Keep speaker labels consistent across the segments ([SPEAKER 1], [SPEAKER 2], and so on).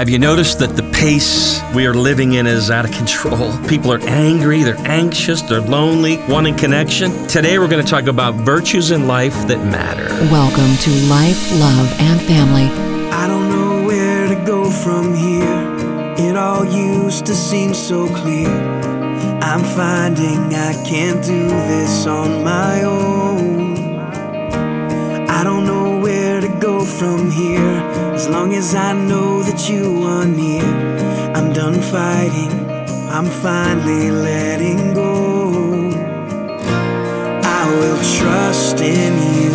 [SPEAKER 1] Have you noticed that the pace we are living in is out of control? People are angry, they're anxious, they're lonely, wanting connection. Today we're going to talk about virtues in life that matter.
[SPEAKER 2] Welcome to Life, Love, and Family.
[SPEAKER 3] I don't know where to go from here. It all used to seem so clear. I'm finding I can't do this on my own. I don't know where to go from here. As long as I know that you are near, I'm done fighting. I'm finally letting go. I will trust in you.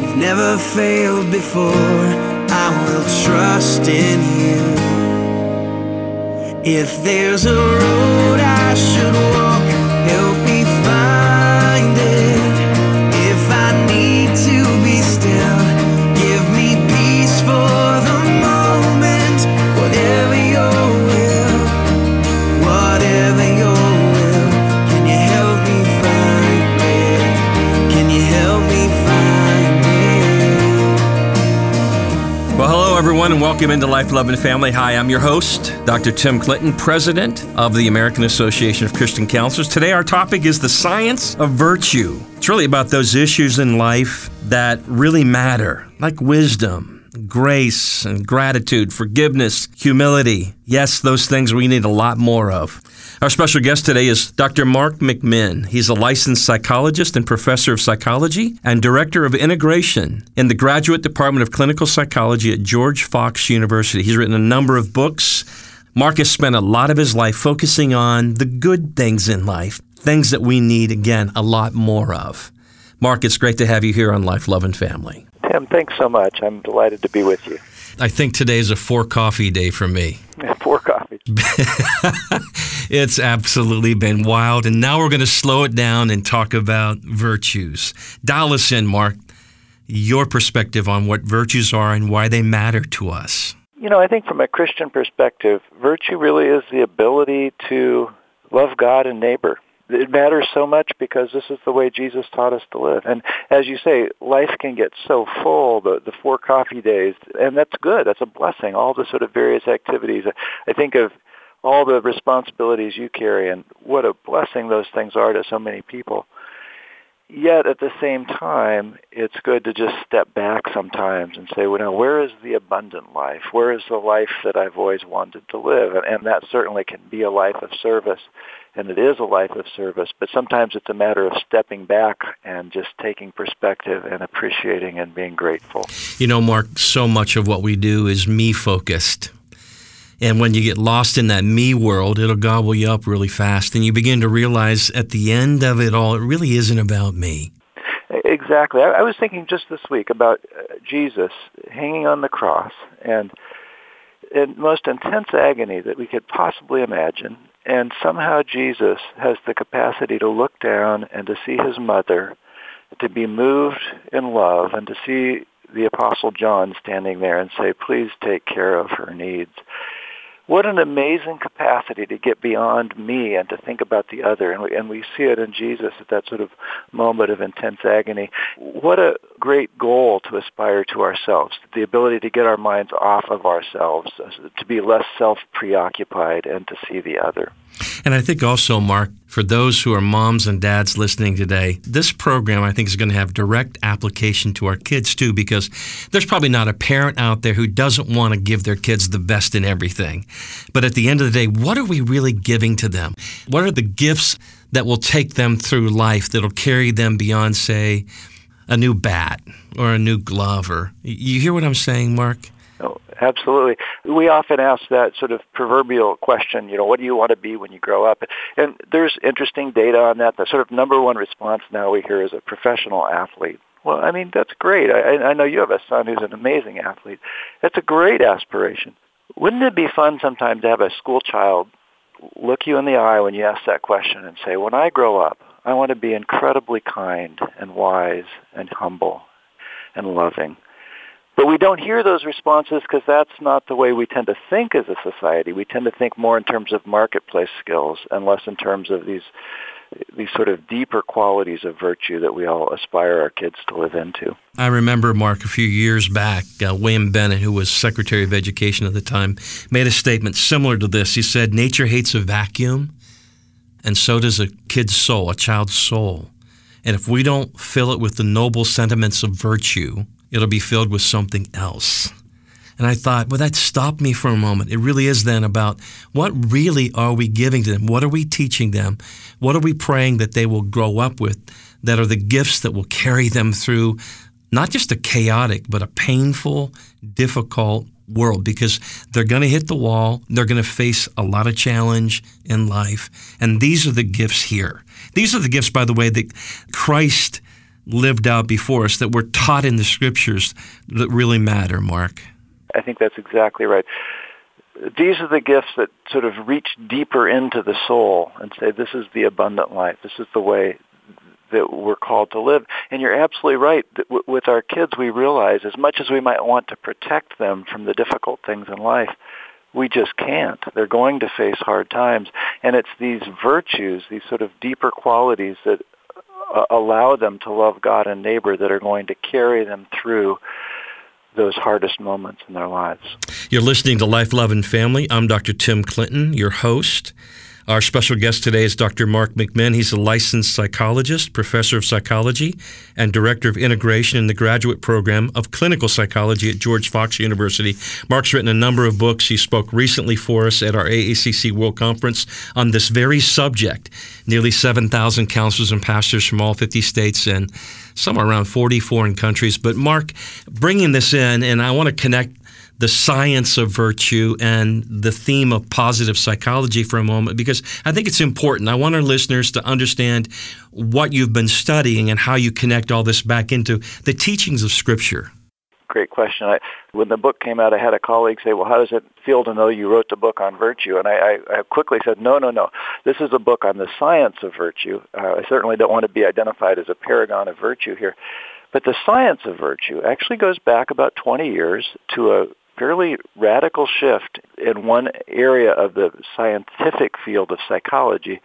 [SPEAKER 3] You've never failed before. I will trust in you. If there's a road I should walk, help
[SPEAKER 1] welcome into Life, Love, and Family. Hi, I'm your host, Dr. Tim Clinton, President of the American Association of Christian Counselors. Today, our topic is the science of virtue. It's really about those issues in life that really matter, like wisdom, grace, and gratitude, forgiveness, humility. Yes, those things we need a lot more of. Our special guest today is Dr. Mark McMinn. He's a licensed psychologist and professor of psychology and director of integration in the Graduate Department of Clinical Psychology at George Fox University. He's written a number of books. Mark has spent a lot of his life focusing on the good things in life, things that we need, again, a lot more of. Mark, it's great to have you here on Life, Love, and Family.
[SPEAKER 4] Tim, thanks so much. I'm delighted to be with you.
[SPEAKER 1] I think today is a four coffee day for me.
[SPEAKER 4] Four coffees.
[SPEAKER 1] It's absolutely been wild. And now we're going to slow it down and talk about virtues. Dial us in, Mark, your perspective on what virtues are and why they matter to us.
[SPEAKER 4] You know, I think from a Christian perspective, virtue really is the ability to love God and neighbor. It matters so much because this is the way Jesus taught us to live. And as you say, life can get so full, the, the four coffee days, and that's good. That's a blessing, all the sort of various activities. I think of all the responsibilities you carry and what a blessing those things are to so many people. Yet at the same time, it's good to just step back sometimes and say, well, now, where is the abundant life? Where is the life that I've always wanted to live? And, and that certainly can be a life of service, and it is a life of service. But sometimes it's a matter of stepping back and just taking perspective and appreciating and being grateful.
[SPEAKER 1] You know, Mark, so much of what we do is me focused. And when you get lost in that me world, it'll gobble you up really fast. And you begin to realize at the end of it all, it really isn't about me.
[SPEAKER 4] Exactly. I, I was thinking just this week about uh, Jesus hanging on the cross and in most intense agony that we could possibly imagine. And somehow Jesus has the capacity to look down and to see his mother, to be moved in love, and to see the Apostle John standing there and say, please take care of her needs what an amazing capacity to get beyond me and to think about the other. And we, and we see it in Jesus at that sort of moment of intense agony. What a great goal to aspire to ourselves, the ability to get our minds off of ourselves, to be less self-preoccupied and to see the other.
[SPEAKER 1] And I think also, Mark, for those who are moms and dads listening today, this program I think is going to have direct application to our kids too, because there's probably not a parent out there who doesn't want to give their kids the best in everything. But at the end of the day, what are we really giving to them? What are the gifts that will take them through life, that'll carry them beyond, say, a new bat or a new glove? Or you hear what I'm saying, Mark?
[SPEAKER 4] Absolutely. We often ask that sort of proverbial question, you know, what do you want to be when you grow up? And there's interesting data on that. The sort of number one response now we hear is a professional athlete. Well, I mean, that's great. I, I know you have a son who's an amazing athlete. That's a great aspiration. Wouldn't it be fun sometimes to have a school child look you in the eye when you ask that question and say, when I grow up, I want to be incredibly kind and wise and humble and loving. But we don't hear those responses because that's not the way we tend to think as a society. We tend to think more in terms of marketplace skills and less in terms of these these sort of deeper qualities of virtue that we all aspire our kids to live into.
[SPEAKER 1] I remember, Mark, a few years back, uh, William Bennett, who was Secretary of Education at the time, made a statement similar to this. He said, Nature hates a vacuum, and so does a kid's soul, a child's soul. And if we don't fill it with the noble sentiments of virtue, it'll be filled with something else. And I thought, well, that stopped me for a moment. It really is then about what really are we giving to them? What are we teaching them? What are we praying that they will grow up with that are the gifts that will carry them through not just a chaotic, but a painful, difficult world because they're going to hit the wall. They're going to face a lot of challenge in life. And these are the gifts here. These are the gifts, by the way, that Christ lived out before us, that we're taught in the scriptures that really matter, Mark.
[SPEAKER 4] I think that's exactly right. These are the gifts that sort of reach deeper into the soul and say, this is the abundant life. This is the way that we're called to live. And you're absolutely right. With our kids, we realize as much as we might want to protect them from the difficult things in life, we just can't. They're going to face hard times. And it's these virtues, these sort of deeper qualities that Uh, allow them to love God and neighbor that are going to carry them through those hardest moments in their lives.
[SPEAKER 1] You're listening to Life, Love, and Family. I'm Dr. Tim Clinton, your host. Our special guest today is Dr. Mark McMinn. He's a licensed psychologist, professor of psychology, and director of integration in the graduate program of clinical psychology at George Fox University. Mark's written a number of books. He spoke recently for us at our AACC World Conference on this very subject. Nearly 7,000 counselors and pastors from all 50 states and somewhere around 40 foreign countries. But Mark, bringing this in, and I want to connect the science of virtue and the theme of positive psychology for a moment because I think it's important. I want our listeners to understand what you've been studying and how you connect all this back into the teachings of Scripture.
[SPEAKER 4] Great question. I, when the book came out, I had a colleague say, well, how does it feel to know you wrote the book on virtue? And I, I, I quickly said, no, no, no. This is a book on the science of virtue. Uh, I certainly don't want to be identified as a paragon of virtue here. But the science of virtue actually goes back about 20 years to a fairly radical shift in one area of the scientific field of psychology,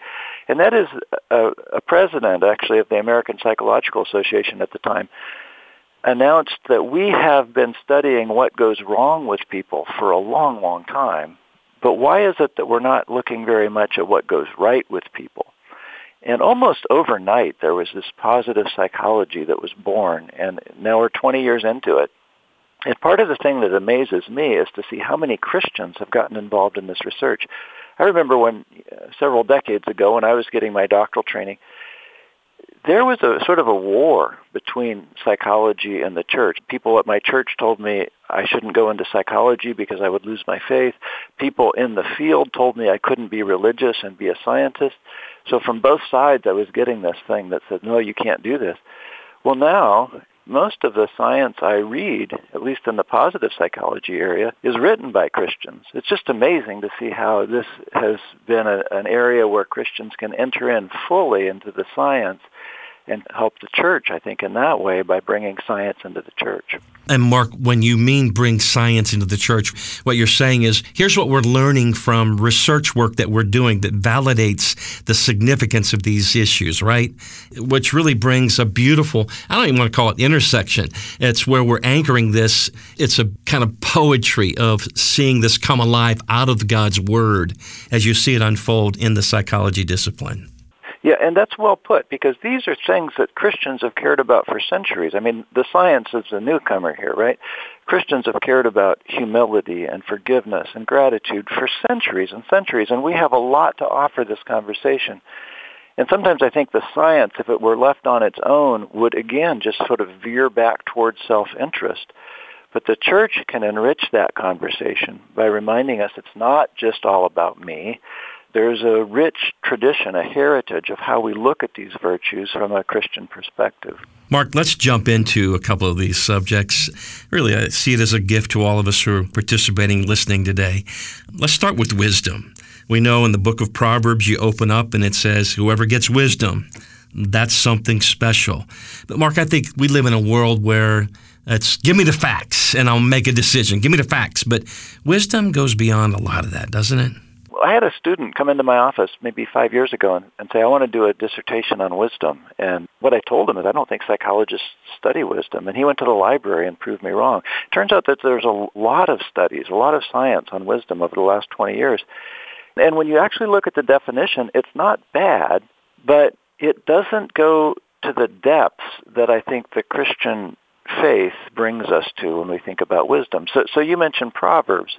[SPEAKER 4] and that is a, a president, actually, of the American Psychological Association at the time announced that we have been studying what goes wrong with people for a long, long time, but why is it that we're not looking very much at what goes right with people? And almost overnight, there was this positive psychology that was born, and now we're 20 years into it. And part of the thing that amazes me is to see how many Christians have gotten involved in this research. I remember when uh, several decades ago when I was getting my doctoral training, there was a sort of a war between psychology and the church. People at my church told me I shouldn't go into psychology because I would lose my faith. People in the field told me I couldn't be religious and be a scientist. So from both sides I was getting this thing that said, no, you can't do this. Well, now most of the science I read, at least in the positive psychology area, is written by Christians. It's just amazing to see how this has been a, an area where Christians can enter in fully into the science and help the church, I think, in that way by bringing science into the church.
[SPEAKER 1] And Mark, when you mean bring science into the church, what you're saying is here's what we're learning from research work that we're doing that validates the significance of these issues, right? Which really brings a beautiful, I don't even want to call it intersection. It's where we're anchoring this. It's a kind of poetry of seeing this come alive out of God's word as you see it unfold in the psychology discipline.
[SPEAKER 4] Yeah, and that's well put because these are things that Christians have cared about for centuries. I mean, the science is a newcomer here, right? Christians have cared about humility and forgiveness and gratitude for centuries and centuries, and we have a lot to offer this conversation. And sometimes I think the science, if it were left on its own, would again just sort of veer back towards self-interest. But the church can enrich that conversation by reminding us it's not just all about me there's a rich tradition, a heritage of how we look at these virtues from a Christian perspective.
[SPEAKER 1] Mark, let's jump into a couple of these subjects. Really, I see it as a gift to all of us who are participating, listening today. Let's start with wisdom. We know in the book of Proverbs, you open up and it says, Whoever gets wisdom, that's something special. But, Mark, I think we live in a world where it's give me the facts and I'll make a decision. Give me the facts. But wisdom goes beyond a lot of that, doesn't it?
[SPEAKER 4] I had a student come into my office maybe five years ago and, and say, I want to do a dissertation on wisdom. And what I told him is, I don't think psychologists study wisdom. And he went to the library and proved me wrong. Turns out that there's a lot of studies, a lot of science on wisdom over the last 20 years. And when you actually look at the definition, it's not bad, but it doesn't go to the depths that I think the Christian faith brings us to when we think about wisdom. So, so you mentioned Proverbs.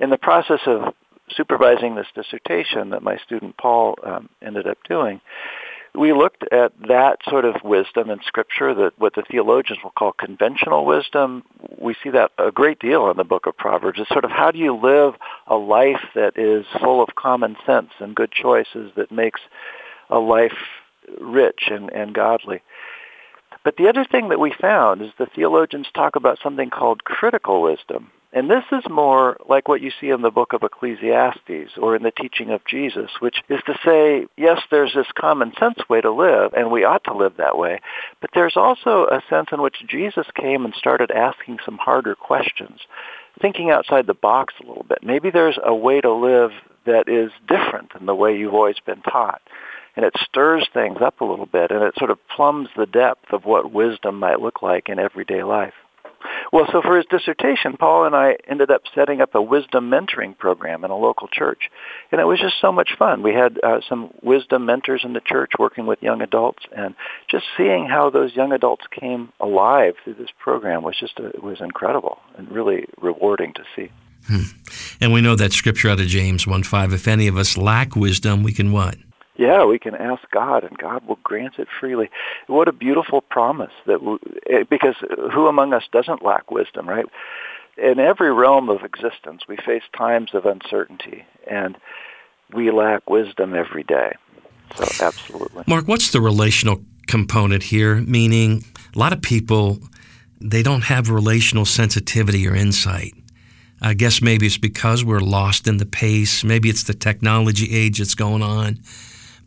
[SPEAKER 4] In the process of supervising this dissertation that my student Paul um, ended up doing, we looked at that sort of wisdom in Scripture, that what the theologians will call conventional wisdom. We see that a great deal in the book of Proverbs. It's sort of how do you live a life that is full of common sense and good choices that makes a life rich and, and godly. But the other thing that we found is the theologians talk about something called critical wisdom. And this is more like what you see in the book of Ecclesiastes or in the teaching of Jesus, which is to say, yes, there's this common sense way to live, and we ought to live that way, but there's also a sense in which Jesus came and started asking some harder questions, thinking outside the box a little bit. Maybe there's a way to live that is different than the way you've always been taught and it stirs things up a little bit and it sort of plumbs the depth of what wisdom might look like in everyday life. Well, so for his dissertation, Paul and I ended up setting up a wisdom mentoring program in a local church. And it was just so much fun. We had uh, some wisdom mentors in the church working with young adults and just seeing how those young adults came alive through this program was just, a, was incredible and really rewarding to see.
[SPEAKER 1] Hmm. And we know that scripture out of James 1.5, if any of us lack wisdom, we can what?
[SPEAKER 4] Yeah, we can ask God, and God will grant it freely. What a beautiful promise that we, eh, because who among us doesn't lack wisdom, right? In every realm of existence, we face times of uncertainty, and we lack wisdom every day. So, absolutely.
[SPEAKER 1] Mark, what's the relational component here? Meaning, a lot of people they don't have relational sensitivity or insight. I guess maybe it's because we're lost in the pace. Maybe it's the technology age that's going on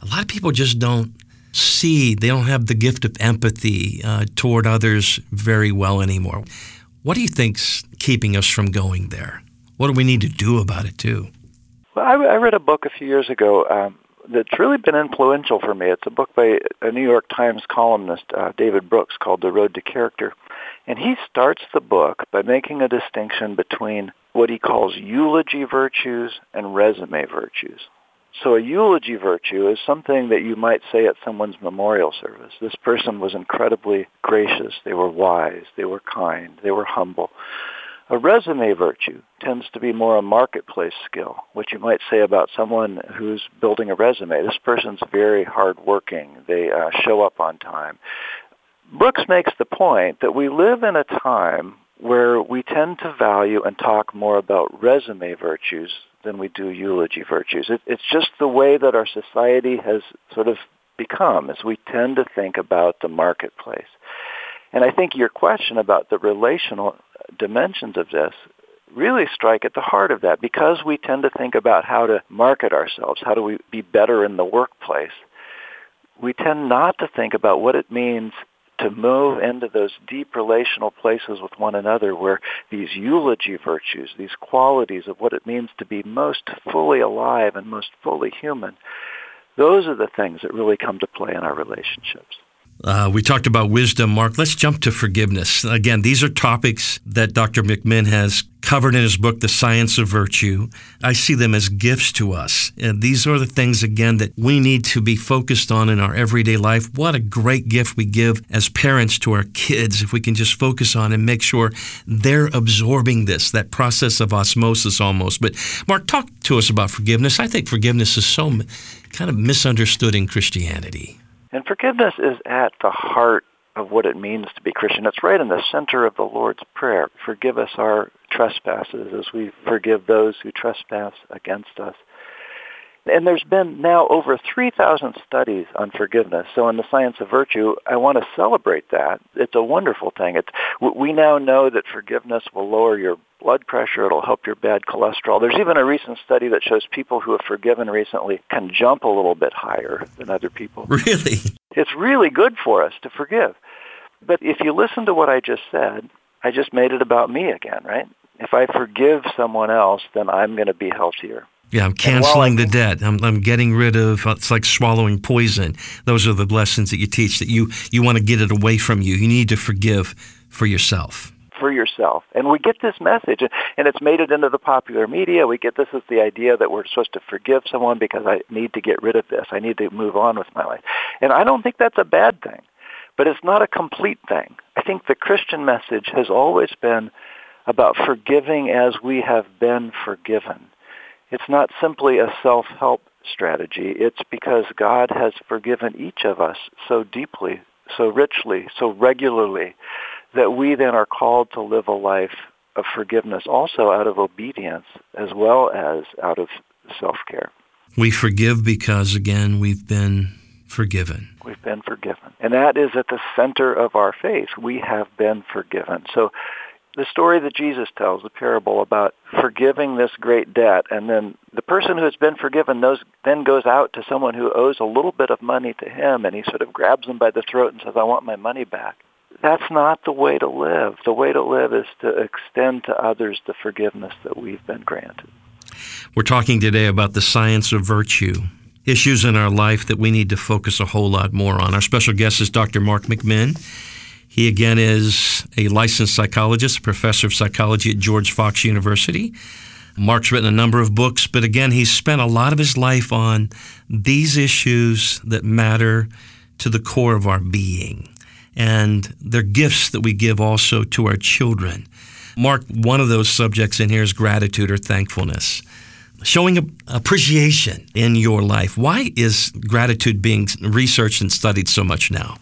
[SPEAKER 1] a lot of people just don't see, they don't have the gift of empathy uh, toward others very well anymore. What do you think's keeping us from going there? What do we need to do about it too?
[SPEAKER 4] Well, I, I read a book a few years ago um, that's really been influential for me. It's a book by a New York Times columnist, uh, David Brooks, called The Road to Character. And he starts the book by making a distinction between what he calls eulogy virtues and resume virtues. So a eulogy virtue is something that you might say at someone's memorial service. This person was incredibly gracious. They were wise. They were kind. They were humble. A resume virtue tends to be more a marketplace skill, which you might say about someone who's building a resume. This person's very hardworking. They uh, show up on time. Brooks makes the point that we live in a time where we tend to value and talk more about resume virtues than we do eulogy virtues. It, it's just the way that our society has sort of become, as we tend to think about the marketplace. And I think your question about the relational dimensions of this really strike at the heart of that because we tend to think about how to market ourselves, how do we be better in the workplace. We tend not to think about what it means to move into those deep relational places with one another where these eulogy virtues, these qualities of what it means to be most fully alive and most fully human, those are the things that really come to play in our relationships.
[SPEAKER 1] Uh, we talked about wisdom, Mark. Let's jump to forgiveness. Again, these are topics that Dr. McMinn has covered in his book, The Science of Virtue. I see them as gifts to us. And these are the things, again, that we need to be focused on in our everyday life. What a great gift we give as parents to our kids if we can just focus on and make sure they're absorbing this, that process of osmosis almost. But, Mark, talk to us about forgiveness. I think forgiveness is so kind of misunderstood in Christianity.
[SPEAKER 4] And forgiveness is at the heart of what it means to be Christian. It's right in the center of the Lord's Prayer. Forgive us our trespasses as we forgive those who trespass against us. And there's been now over 3,000 studies on forgiveness. So in the science of virtue, I want to celebrate that. It's a wonderful thing. It's, we now know that forgiveness will lower your blood pressure. It'll help your bad cholesterol. There's even a recent study that shows people who have forgiven recently can jump a little bit higher than other people.
[SPEAKER 1] Really?
[SPEAKER 4] It's really good for us to forgive. But if you listen to what I just said, I just made it about me again, right? If I forgive someone else, then I'm going to be healthier.
[SPEAKER 1] Yeah, I'm canceling the debt. I'm, I'm getting rid of. Uh, it's like swallowing poison. Those are the lessons that you teach. That you you want to get it away from you. You need to forgive for yourself.
[SPEAKER 4] For yourself, and we get this message, and it's made it into the popular media. We get this as the idea that we're supposed to forgive someone because I need to get rid of this. I need to move on with my life, and I don't think that's a bad thing, but it's not a complete thing. I think the Christian message has always been about forgiving as we have been forgiven it's not simply a self-help strategy. It's because God has forgiven each of us so deeply, so richly, so regularly, that we then are called to live a life of forgiveness also out of obedience as well as out of self-care.
[SPEAKER 1] We forgive because, again, we've been forgiven.
[SPEAKER 4] We've been forgiven. And that is at the center of our faith. We have been forgiven. So the story that Jesus tells, the parable about forgiving this great debt, and then the person who has been forgiven knows, then goes out to someone who owes a little bit of money to him, and he sort of grabs them by the throat and says, I want my money back. That's not the way to live. The way to live is to extend to others the forgiveness that we've been granted.
[SPEAKER 1] We're talking today about the science of virtue, issues in our life that we need to focus a whole lot more on. Our special guest is Dr. Mark McMinn. He again is a licensed psychologist, professor of psychology at George Fox University. Mark's written a number of books, but again, he's spent a lot of his life on these issues that matter to the core of our being. And they're gifts that we give also to our children. Mark, one of those subjects in here is gratitude or thankfulness. Showing appreciation in your life. Why is gratitude being researched and studied so much now?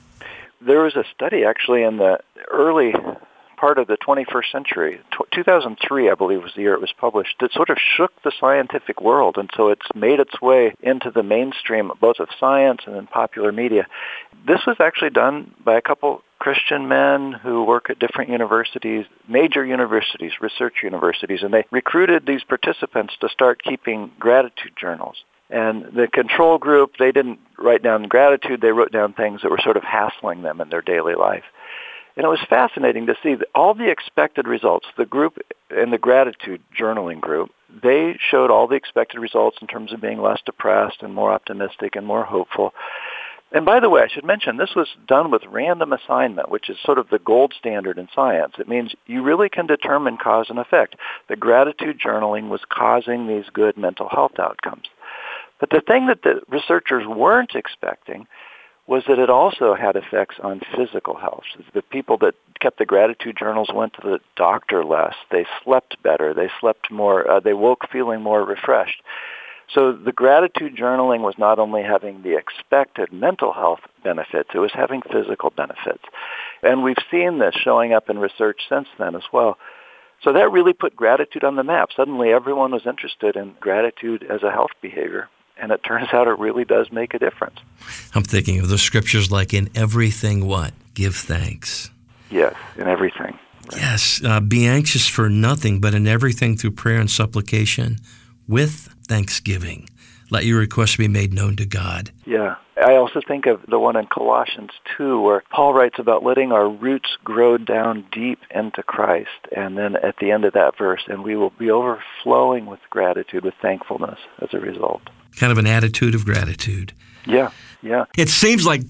[SPEAKER 4] there was a study actually in the early part of the 21st century, 2003 I believe was the year it was published, that sort of shook the scientific world and so it's made its way into the mainstream both of science and in popular media. This was actually done by a couple Christian men who work at different universities, major universities, research universities, and they recruited these participants to start keeping gratitude journals. And the control group, they didn't write down gratitude. They wrote down things that were sort of hassling them in their daily life. And it was fascinating to see all the expected results, the group in the gratitude journaling group, they showed all the expected results in terms of being less depressed and more optimistic and more hopeful. And by the way, I should mention this was done with random assignment, which is sort of the gold standard in science. It means you really can determine cause and effect. The gratitude journaling was causing these good mental health outcomes. But the thing that the researchers weren't expecting was that it also had effects on physical health. The people that kept the gratitude journals went to the doctor less. They slept better. They slept more. Uh, they woke feeling more refreshed. So the gratitude journaling was not only having the expected mental health benefits, it was having physical benefits. And we've seen this showing up in research since then as well. So that really put gratitude on the map. Suddenly everyone was interested in gratitude as a health behavior and it turns out it really does make a difference.
[SPEAKER 1] I'm thinking of the scriptures like in everything what? Give thanks.
[SPEAKER 4] Yes, in everything.
[SPEAKER 1] Right. Yes, uh, be anxious for nothing, but in everything through prayer and supplication with thanksgiving. Let your requests be made known to God.
[SPEAKER 4] Yeah. I also think of the one in Colossians 2 where Paul writes about letting our roots grow down deep into Christ. And then at the end of that verse, and we will be overflowing with gratitude, with thankfulness as a result
[SPEAKER 1] kind of an attitude of gratitude.
[SPEAKER 4] Yeah, yeah.
[SPEAKER 1] It seems like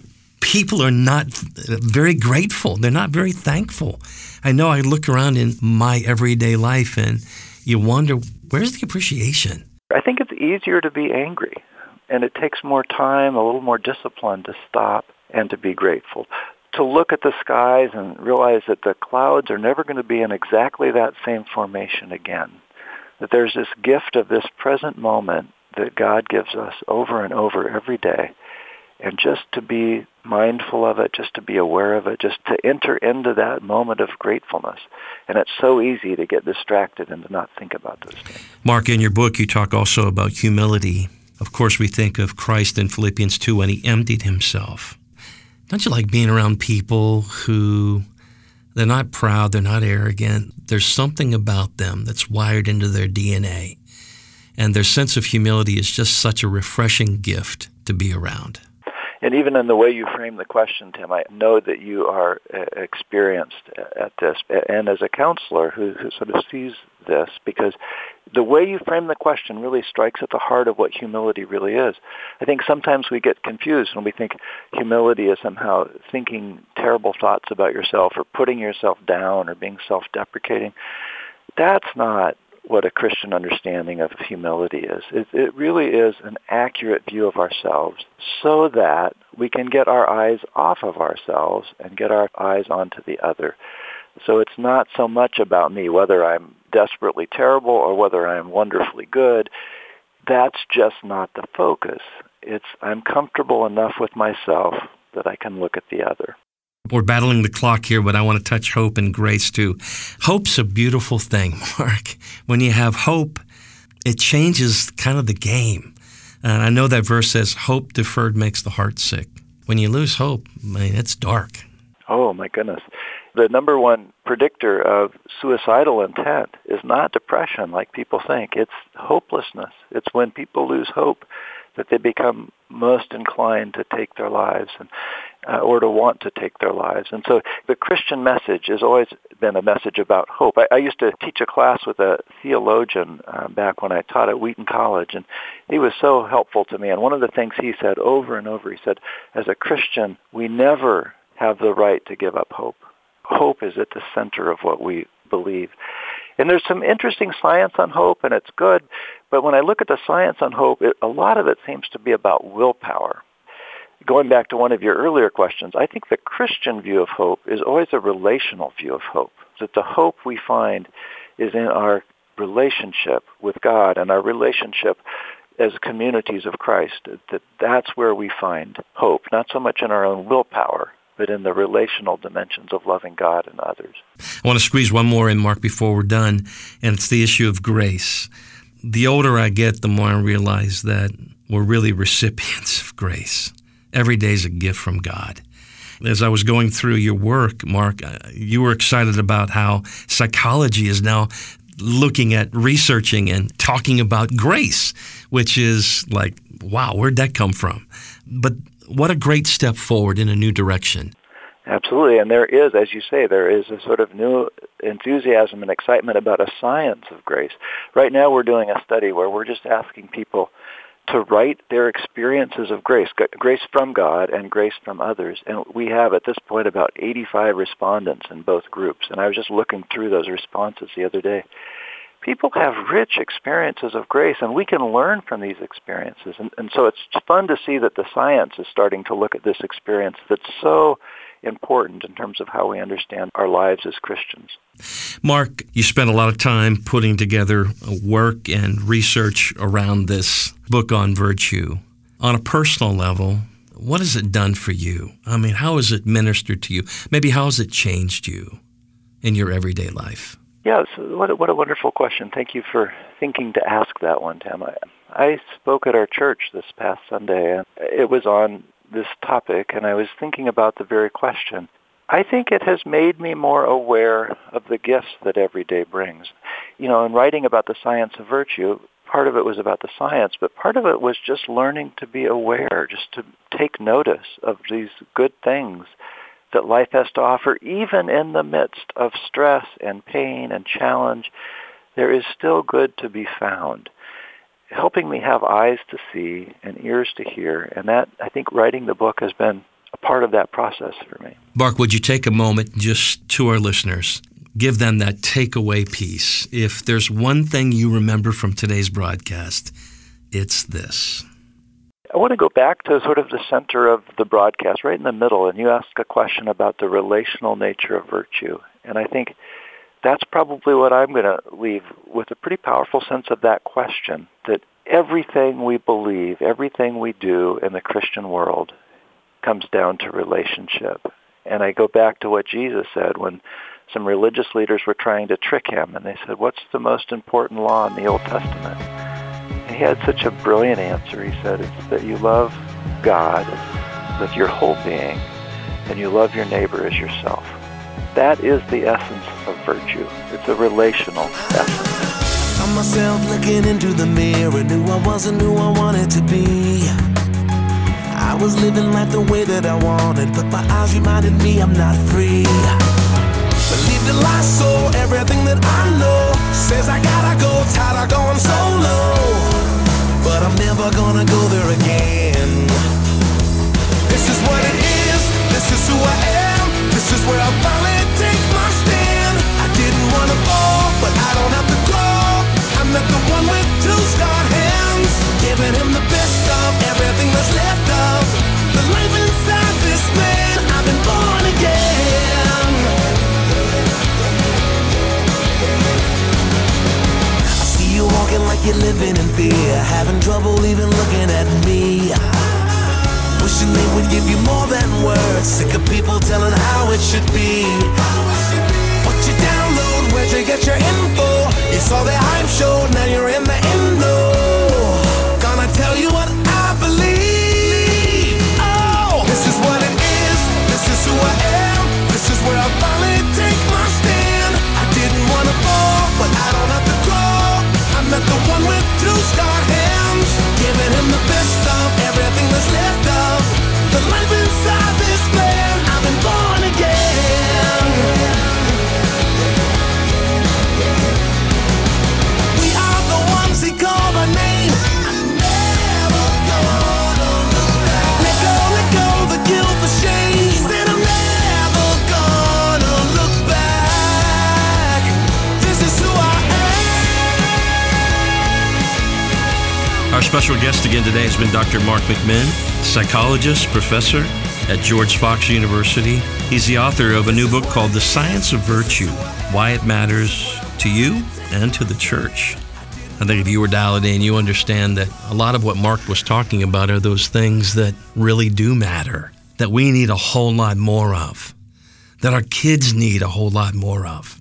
[SPEAKER 1] people are not very grateful. They're not very thankful. I know I look around in my everyday life and you wonder, where's the appreciation?
[SPEAKER 4] I think it's easier to be angry, and it takes more time, a little more discipline to stop and to be grateful. To look at the skies and realize that the clouds are never going to be in exactly that same formation again. That there's this gift of this present moment that God gives us over and over every day. And just to be mindful of it, just to be aware of it, just to enter into that moment of gratefulness. And it's so easy to get distracted and to not think about those things.
[SPEAKER 1] Mark, in your book, you talk also about humility. Of course, we think of Christ in Philippians 2 when he emptied himself. Don't you like being around people who they're not proud, they're not arrogant. There's something about them that's wired into their DNA and their sense of humility is just such a refreshing gift to be around.
[SPEAKER 4] And even in the way you frame the question, Tim, I know that you are uh, experienced at this, and as a counselor who, who sort of sees this, because the way you frame the question really strikes at the heart of what humility really is. I think sometimes we get confused when we think humility is somehow thinking terrible thoughts about yourself or putting yourself down or being self-deprecating. That's not what a Christian understanding of humility is. It, it, really is an accurate view of ourselves so that we can get our eyes off of ourselves and get our eyes onto the other. So it's not so much about me, whether I'm desperately terrible or whether I'm wonderfully good. That's just not the focus. It's I'm comfortable enough with myself that I can look at the other.
[SPEAKER 1] We're battling the clock here, but I want to touch hope and grace too. Hope's a beautiful thing, Mark. When you have hope, it changes kind of the game. And I know that verse says, Hope deferred makes the heart sick. When you lose hope, I mean, it's dark.
[SPEAKER 4] Oh, my goodness. The number one predictor of suicidal intent is not depression like people think. It's hopelessness. It's when people lose hope that they become most inclined to take their lives and uh, or to want to take their lives. And so the Christian message has always been a message about hope. I, I used to teach a class with a theologian uh, back when I taught at Wheaton College, and he was so helpful to me. And one of the things he said over and over, he said, as a Christian, we never have the right to give up hope. Hope is at the center of what we believe. And there's some interesting science on hope, and it's good. But when I look at the science on hope, it, a lot of it seems to be about willpower. Going back to one of your earlier questions, I think the Christian view of hope is always a relational view of hope. That the hope we find is in our relationship with God and our relationship as communities of Christ. That that's where we find hope, not so much in our own willpower, but in the relational dimensions of loving God and others.
[SPEAKER 1] I want to squeeze one more in, Mark, before we're done, and it's the issue of grace. The older I get, the more I realize that we're really recipients of grace. Every day is a gift from God. As I was going through your work, Mark, uh, you were excited about how psychology is now looking at researching and talking about grace, which is like, wow, where'd that come from? But what a great step forward in a new direction.
[SPEAKER 4] Absolutely. And there is, as you say, there is a sort of new enthusiasm and excitement about a science of grace. Right now we're doing a study where we're just asking people to write their experiences of grace, grace from God and grace from others. And we have at this point about 85 respondents in both groups. And I was just looking through those responses the other day people have rich experiences of grace, and we can learn from these experiences. And, and so it's fun to see that the science is starting to look at this experience that's so important in terms of how we understand our lives as Christians.
[SPEAKER 1] Mark, you spent a lot of time putting together work and research around this book on virtue. On a personal level, what has it done for you? I mean, how has it ministered to you? Maybe how has it changed you in your everyday life?
[SPEAKER 4] Yes, what a, what a wonderful question. Thank you for thinking to ask that one, Tim. I, I spoke at our church this past Sunday, and it was on this topic, and I was thinking about the very question. I think it has made me more aware of the gifts that every day brings. You know, in writing about the science of virtue, part of it was about the science, but part of it was just learning to be aware, just to take notice of these good things that life has to offer, even in the midst of stress and pain and challenge, there is still good to be found. Helping me have eyes to see and ears to hear, and that, I think, writing the book has been a part of that process for me.
[SPEAKER 1] Mark, would you take a moment just to our listeners? Give them that takeaway piece. If there's one thing you remember from today's broadcast, it's this.
[SPEAKER 4] I want to go back to sort of the center of the broadcast, right in the middle, and you asked a question about the relational nature of virtue. And I think that's probably what I'm going to leave with a pretty powerful sense of that question, that everything we believe, everything we do in the Christian world comes down to relationship. And I go back to what Jesus said when some religious leaders were trying to trick him, and they said, what's the most important law in the Old Testament? And he had such a brilliant answer. He said, it's that you love God with your whole being and you love your neighbor as yourself. That is the essence of virtue. It's a relational essence.
[SPEAKER 3] Found myself looking into the mirror, knew I wasn't who I wanted to be. I was living life the way that I wanted, but my eyes reminded me I'm not free. Believe the so everything that I know says I gotta go, tired of going solo. But I'm never gonna go there again. This is what it is, this is who I am, this is where I finally take
[SPEAKER 1] special guest again today has been Dr. Mark McMinn, psychologist, professor at George Fox University. He's the author of a new book called The Science of Virtue Why It Matters to You and to the Church. I think if you were dialed in, you understand that a lot of what Mark was talking about are those things that really do matter, that we need a whole lot more of, that our kids need a whole lot more of.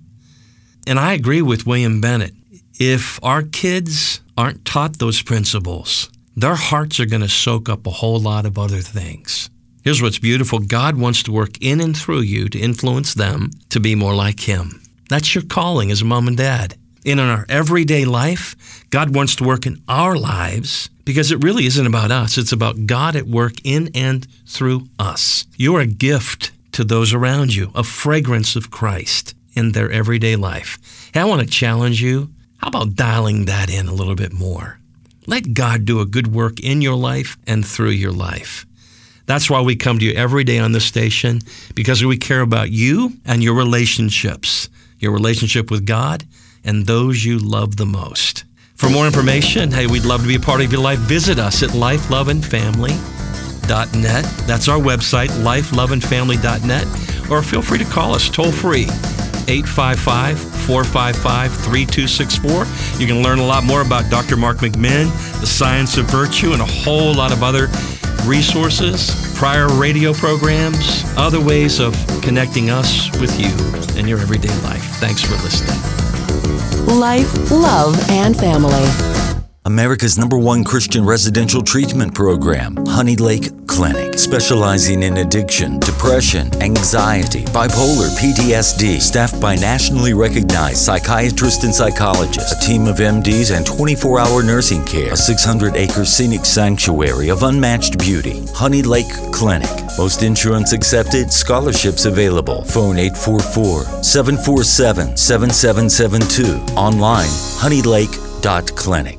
[SPEAKER 1] And I agree with William Bennett. If our kids aren't taught those principles, their hearts are going to soak up a whole lot of other things. Here's what's beautiful God wants to work in and through you to influence them to be more like Him. That's your calling as a mom and dad. In our everyday life, God wants to work in our lives because it really isn't about us. It's about God at work in and through us. You're a gift to those around you, a fragrance of Christ in their everyday life. Hey, I want to challenge you. How about dialing that in a little bit more? Let God do a good work in your life and through your life. That's why we come to you every day on this station because we care about you and your relationships, your relationship with God and those you love the most. For more information, hey, we'd love to be a part of your life. Visit us at lifeloveandfamily.net. That's our website, lifeloveandfamily.net. Or feel free to call us toll free, 855 455 3264. You can learn a lot more about Dr. Mark McMinn, the science of virtue, and a whole lot of other resources, prior radio programs, other ways of connecting us with you in your everyday life. Thanks for listening.
[SPEAKER 2] Life, love, and family.
[SPEAKER 5] America's number one Christian residential treatment program, Honey Lake Clinic, specializing in addiction, depression, anxiety, bipolar, PTSD, staffed by nationally recognized psychiatrists and psychologists, a team of MDs, and 24 hour nursing care, a 600 acre scenic sanctuary of unmatched beauty. Honey Lake Clinic. Most insurance accepted, scholarships available. Phone 844 747 7772. Online, honeylake.clinic.